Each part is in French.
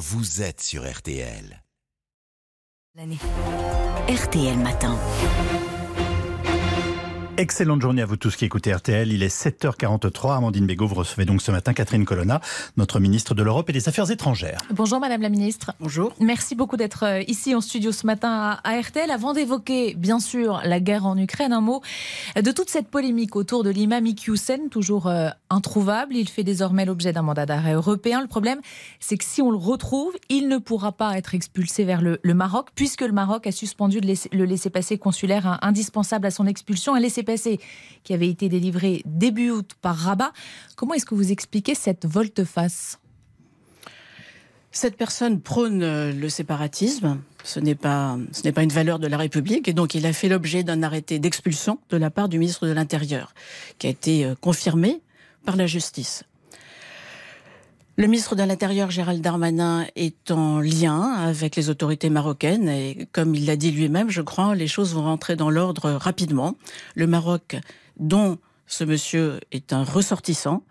vous êtes sur RTL. RTL Matin. Excellente journée à vous tous qui écoutez RTL. Il est 7h43. Amandine Bégaud, vous recevez donc ce matin Catherine Colonna, notre ministre de l'Europe et des Affaires étrangères. Bonjour Madame la ministre. Bonjour. Merci beaucoup d'être euh, ici en studio ce matin à RTL. Avant d'évoquer, bien sûr, la guerre en Ukraine, un mot de toute cette polémique autour de l'imam Iqiyoussen, toujours euh, introuvable. Il fait désormais l'objet d'un mandat d'arrêt européen. Le problème, c'est que si on le retrouve, il ne pourra pas être expulsé vers le, Maroc, puisque le Maroc a suspendu le laissez-passer consulaire indispensable à son expulsion, un qui avait été délivré début août par Rabat. Comment est-ce que vous expliquez cette volte-face? Cette personne prône euh, le séparatisme. Ce n'est pas, ce n'est pas une valeur de la République. Et donc, il a fait l'objet d'un arrêté d'expulsion de la part du ministre de l'Intérieur, qui a été euh, confirmé par la justice. Le ministre de l'Intérieur, Gérald Darmanin, est en lien avec les autorités marocaines et comme il l'a dit lui-même, je crois, les choses vont rentrer dans l'ordre rapidement. Le Maroc, dont ce monsieur est un ressortissant,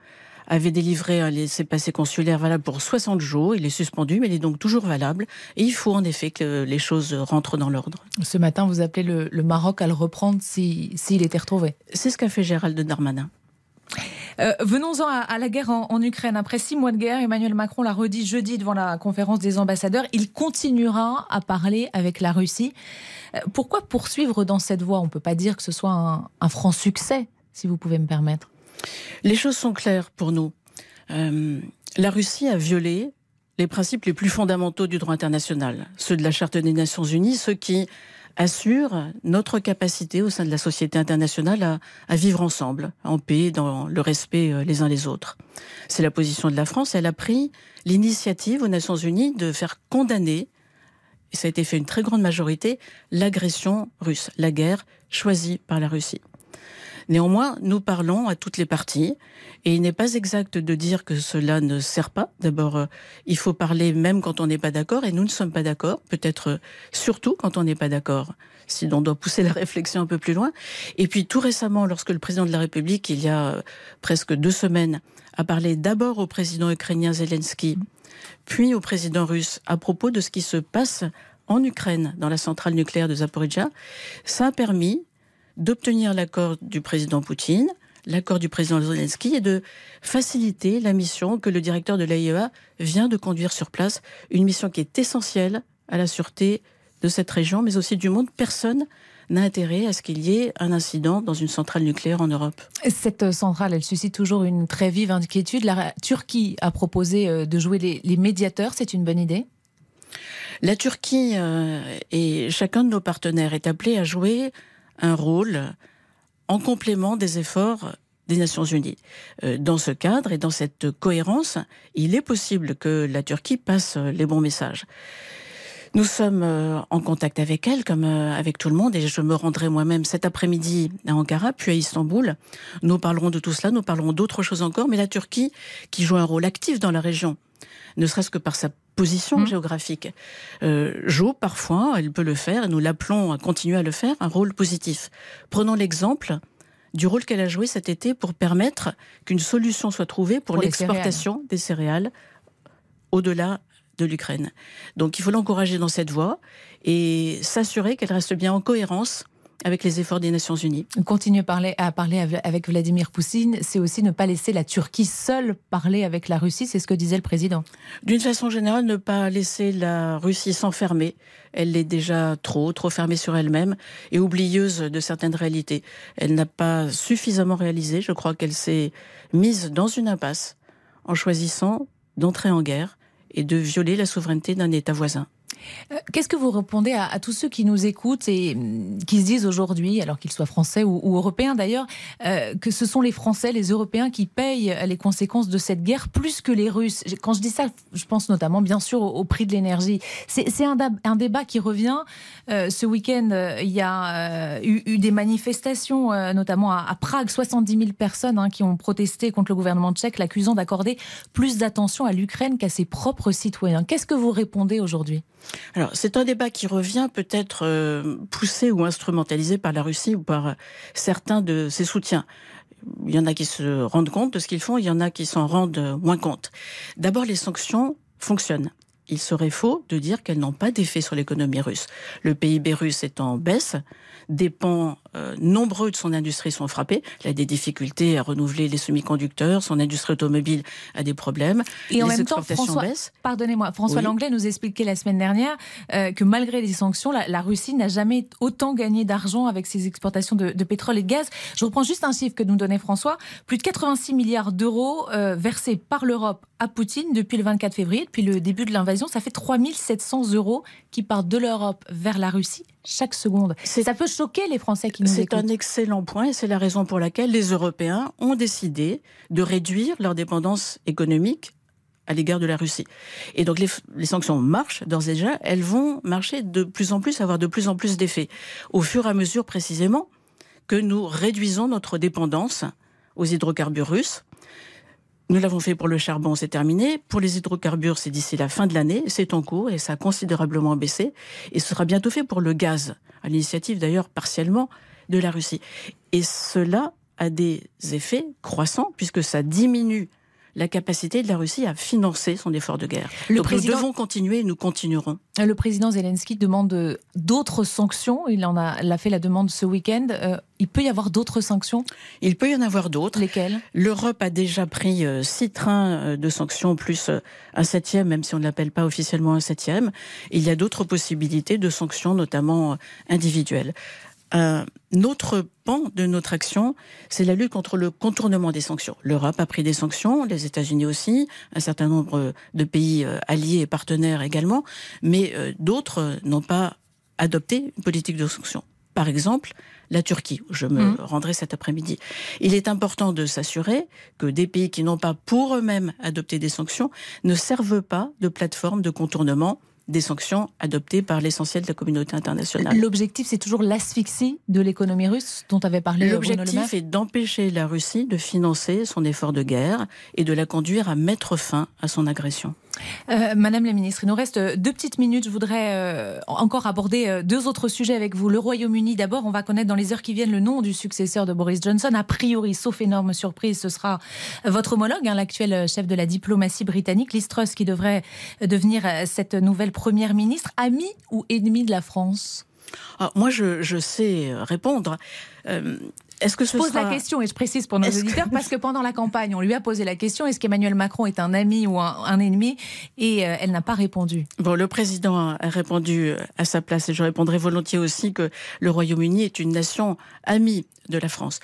avait délivré un laissez-passer consulaire valable pour 60 jours. Il est suspendu, mais il est donc toujours valable. Et il faut en effet que les choses rentrent dans l'ordre. Ce matin, vous appelez le, Maroc à le reprendre s'il était retrouvé. C'est ce qu'a fait Gérald Darmanin. Euh, venons-en à, la guerre en, Ukraine. Après six mois de guerre, Emmanuel Macron l'a redit jeudi devant la conférence des ambassadeurs, il continuera à parler avec la Russie. Euh, pourquoi poursuivre dans cette voie? On ne peut pas dire que ce soit un, franc succès, si vous pouvez me permettre. Les choses sont claires pour nous. Euh, la Russie a violé les principes les plus fondamentaux du droit international, ceux de la Charte des Nations Unies, ceux qui assure notre capacité au sein de la société internationale à, vivre ensemble, en paix, dans le respect euh, les uns les autres. C'est la position de la France. Elle a pris l'initiative aux Nations Unies de faire condamner, et ça a été fait une très grande majorité, l'agression russe, la guerre choisie par la Russie. Néanmoins, nous parlons à toutes les parties et il n'est pas exact de dire que cela ne sert pas. D'abord, euh, il faut parler même quand on n'est pas d'accord et nous ne sommes pas d'accord, peut-être euh, surtout quand on n'est pas d'accord, si l'on doit pousser la réflexion un peu plus loin. Et puis tout récemment, lorsque le président de la République, il y a euh, presque deux semaines, a parlé d'abord au président ukrainien Zelensky, puis au président russe à propos de ce qui se passe en Ukraine, dans la centrale nucléaire de Zaporizhia, ça a permis d'obtenir l'accord du président Poutine, l'accord du président Zelensky et de faciliter la mission que le directeur de l'AIEA vient de conduire sur place, une mission qui est essentielle à la sûreté de cette région, mais aussi du monde. Personne n'a intérêt à ce qu'il y ait un incident dans une centrale nucléaire en Europe. Cette centrale, elle suscite toujours une très vive inquiétude. La Turquie a proposé euh, de jouer les, médiateurs. C'est une bonne idée? La Turquie euh, et chacun de nos partenaires est appelé à jouer un rôle en complément des efforts des Nations Unies. Euh, dans ce cadre et dans cette cohérence, il est possible que la Turquie passe les bons messages. Nous sommes euh, en contact avec elle, comme euh, avec tout le monde, et je me rendrai moi-même cet après-midi à Ankara, puis à Istanbul. Nous parlerons de tout cela, nous parlerons d'autres choses encore, mais la Turquie, qui joue un rôle actif dans la région, ne serait-ce que par sa position mmh. géographique, euh, joue parfois, elle peut le faire, et nous l'appelons à continuer à le faire, un rôle positif. Prenons l'exemple du rôle qu'elle a joué cet été pour permettre qu'une solution soit trouvée pour, l'exportation des céréales au-delà de l'Ukraine. Donc il faut l'encourager dans cette voie et s'assurer qu'elle reste bien en cohérence avec les efforts des Nations Unies. Continuer parler, à parler avec Vladimir Poutine, c'est aussi ne pas laisser la Turquie seule parler avec la Russie, c'est ce que disait le président. D'une façon générale, ne pas laisser la Russie s'enfermer. Elle est déjà trop, trop fermée sur elle-même et oublieuse de certaines réalités. Elle n'a pas suffisamment réalisé, je crois qu'elle s'est mise dans une impasse en choisissant d'entrer en guerre et de violer la souveraineté d'un État voisin. Euh, qu'est-ce que vous répondez à, tous ceux qui nous écoutent et mm, qui se disent aujourd'hui, alors qu'ils soient français ou, européens d'ailleurs, euh, que ce sont les Français, les Européens qui payent les conséquences de cette guerre plus que les Russes? Quand je dis ça, je pense notamment bien sûr au, prix de l'énergie. C'est un, débat qui revient. Euh, ce week-end, il y a eu, des manifestations, notamment à, Prague, 70 000 personnes hein, qui ont protesté contre le gouvernement tchèque, l'accusant d'accorder plus d'attention à l'Ukraine qu'à ses propres citoyens. Qu'est-ce que vous répondez aujourd'hui? Alors, c'est un débat qui revient peut-être euh, poussé ou instrumentalisé par la Russie ou par euh, certains de ses soutiens. Il y en a qui se rendent compte de ce qu'ils font, il y en a qui s'en rendent moins compte. D'abord, les sanctions fonctionnent. il serait faux de dire qu'elles n'ont pas d'effet sur l'économie russe. Le PIB russe est en baisse, pans euh, nombreux de son industrie sont frappés. Il a des difficultés à renouveler les semi-conducteurs, son industrie automobile a des problèmes. Et en même temps, François, pardonnez-moi, François Langlais nous expliquait la semaine dernière euh, que malgré les sanctions, la, Russie n'a jamais autant gagné d'argent avec ses exportations de, pétrole et de gaz. Je reprends juste un chiffre que nous donnait François plus de 86 milliards d'euros euh, versés par l'Europe à Poutine depuis le 24 février, depuis le début de l'invasion. Ça fait 3700 euros qui partent de l'Europe vers la Russie chaque seconde. Ça peut choquer les Français qui nous C'est un excellent point et c'est la raison pour laquelle les Européens ont décidé de réduire leur dépendance économique à l'égard de la Russie. Et donc les, sanctions marchent d'ores et déjà, elles vont marcher de plus en plus, avoir de plus en plus d'effets, au fur et à mesure précisément que nous réduisons notre dépendance aux hydrocarbures russes. Nous l'avons fait pour le charbon, c'est terminé. Pour les hydrocarbures, c'est d'ici la fin de l'année, c'est en cours et ça a considérablement baissé. Et ce sera bientôt fait pour le gaz, à l'initiative d'ailleurs partiellement de la Russie. Et cela a des effets croissants puisque ça diminue la capacité de la Russie à financer son effort de guerre. Le président... Nous devons continuer et nous continuerons. Le président Zelensky demande d'autres sanctions. Il en a, fait la demande ce week-end. Euh, il peut y avoir d'autres sanctions? Il peut y en avoir d'autres. Lesquelles? L'Europe a déjà pris euh, six trains euh, de sanctions, plus un septième, même si on ne l'appelle pas officiellement un septième. Il y a d'autres possibilités de sanctions, notamment individuelles. Un autre pan de notre action, c'est la lutte contre le contournement des sanctions. L'Europe a pris des sanctions, les États-Unis aussi, un certain nombre de pays euh, alliés et partenaires également, mais euh, d'autres n'ont pas adopté une politique de sanctions. Par exemple, la Turquie, où je me mmh. rendrai cet après-midi. Il est important de s'assurer que des pays qui n'ont pas pour eux-mêmes adopté des sanctions ne servent pas de plateforme de contournement des sanctions adoptées par l'essentiel de la communauté internationale. L'objectif, c'est toujours l'asphyxie de l'économie russe dont avait parlé L'objectif est d'empêcher la Russie de financer son effort de guerre et de la conduire à mettre fin à son agression. Euh, Madame la ministre, il nous reste deux petites minutes. Je voudrais euh, encore aborder euh, deux autres sujets avec vous. Le Royaume-Uni, d'abord, on va connaître dans les heures qui viennent le nom du successeur de Boris Johnson. A priori, sauf énorme surprise, ce sera votre homologue, hein, l'actuel chef de la diplomatie britannique, Liz Truss, qui devrait devenir cette nouvelle première ministre. Ami ou ennemi de la France? Ah, Moi, je, sais répondre. Est-ce que je pose la question et je précise pour nos auditeurs parce que pendant la campagne, on lui a posé la question est-ce qu'Emmanuel Macron est un ami ou un, ennemi? Et euh, elle n'a pas répondu. Bon, le président a répondu à sa place et je répondrai volontiers aussi que le Royaume-Uni est une nation amie de la France.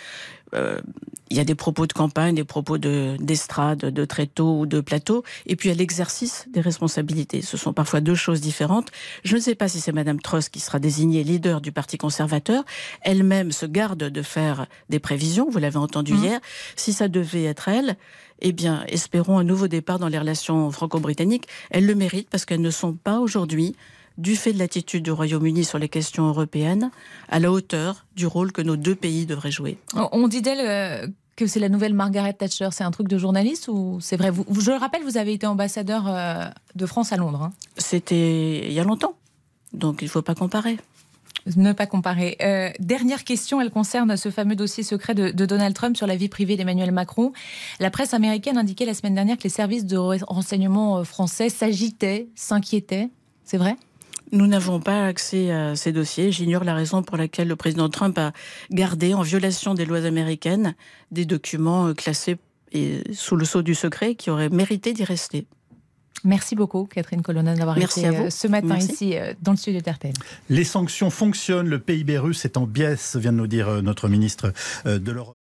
Euh, il y a des propos de campagne, des propos d'estrade, de, de tréteau ou de plateau, et puis il y a l'exercice des responsabilités. Ce sont parfois deux choses différentes. Je ne sais pas si c'est Madame Truss qui sera désignée leader du Parti conservateur. Elle-même se garde de faire des prévisions, vous l'avez entendu mmh. hier. Si ça devait être elle, eh bien, espérons un nouveau départ dans les relations franco-britanniques. Elle le mérite parce qu'elles ne sont pas aujourd'hui du fait de l'attitude du Royaume-Uni sur les questions européennes, à la hauteur du rôle que nos deux pays devraient jouer. On dit d'elle euh, que c'est la nouvelle Margaret Thatcher. C'est un truc de journaliste ou c'est vrai? Vous, Je le rappelle, vous avez été ambassadeur euh, de France à Londres. Hein. C'était il y a longtemps, donc il ne faut pas comparer. Ne pas comparer. Euh, dernière question, elle concerne ce fameux dossier secret de, de Donald Trump sur la vie privée d'Emmanuel Macron. La presse américaine indiquait la semaine dernière que les services de renseignement français s'agitaient, s'inquiétaient. C'est vrai? Nous n'avons pas accès à ces dossiers. J'ignore la raison pour laquelle le président Trump a gardé, en violation des lois américaines, des documents euh, classés sous le sceau du secret qui auraient mérité d'y rester. Merci beaucoup, Catherine Colonna, d'avoir été euh, ce matin ici euh, dans le sud de Terre. Les sanctions fonctionnent, le PIB russe est en baisse, vient de nous dire notre ministre de l'Europe.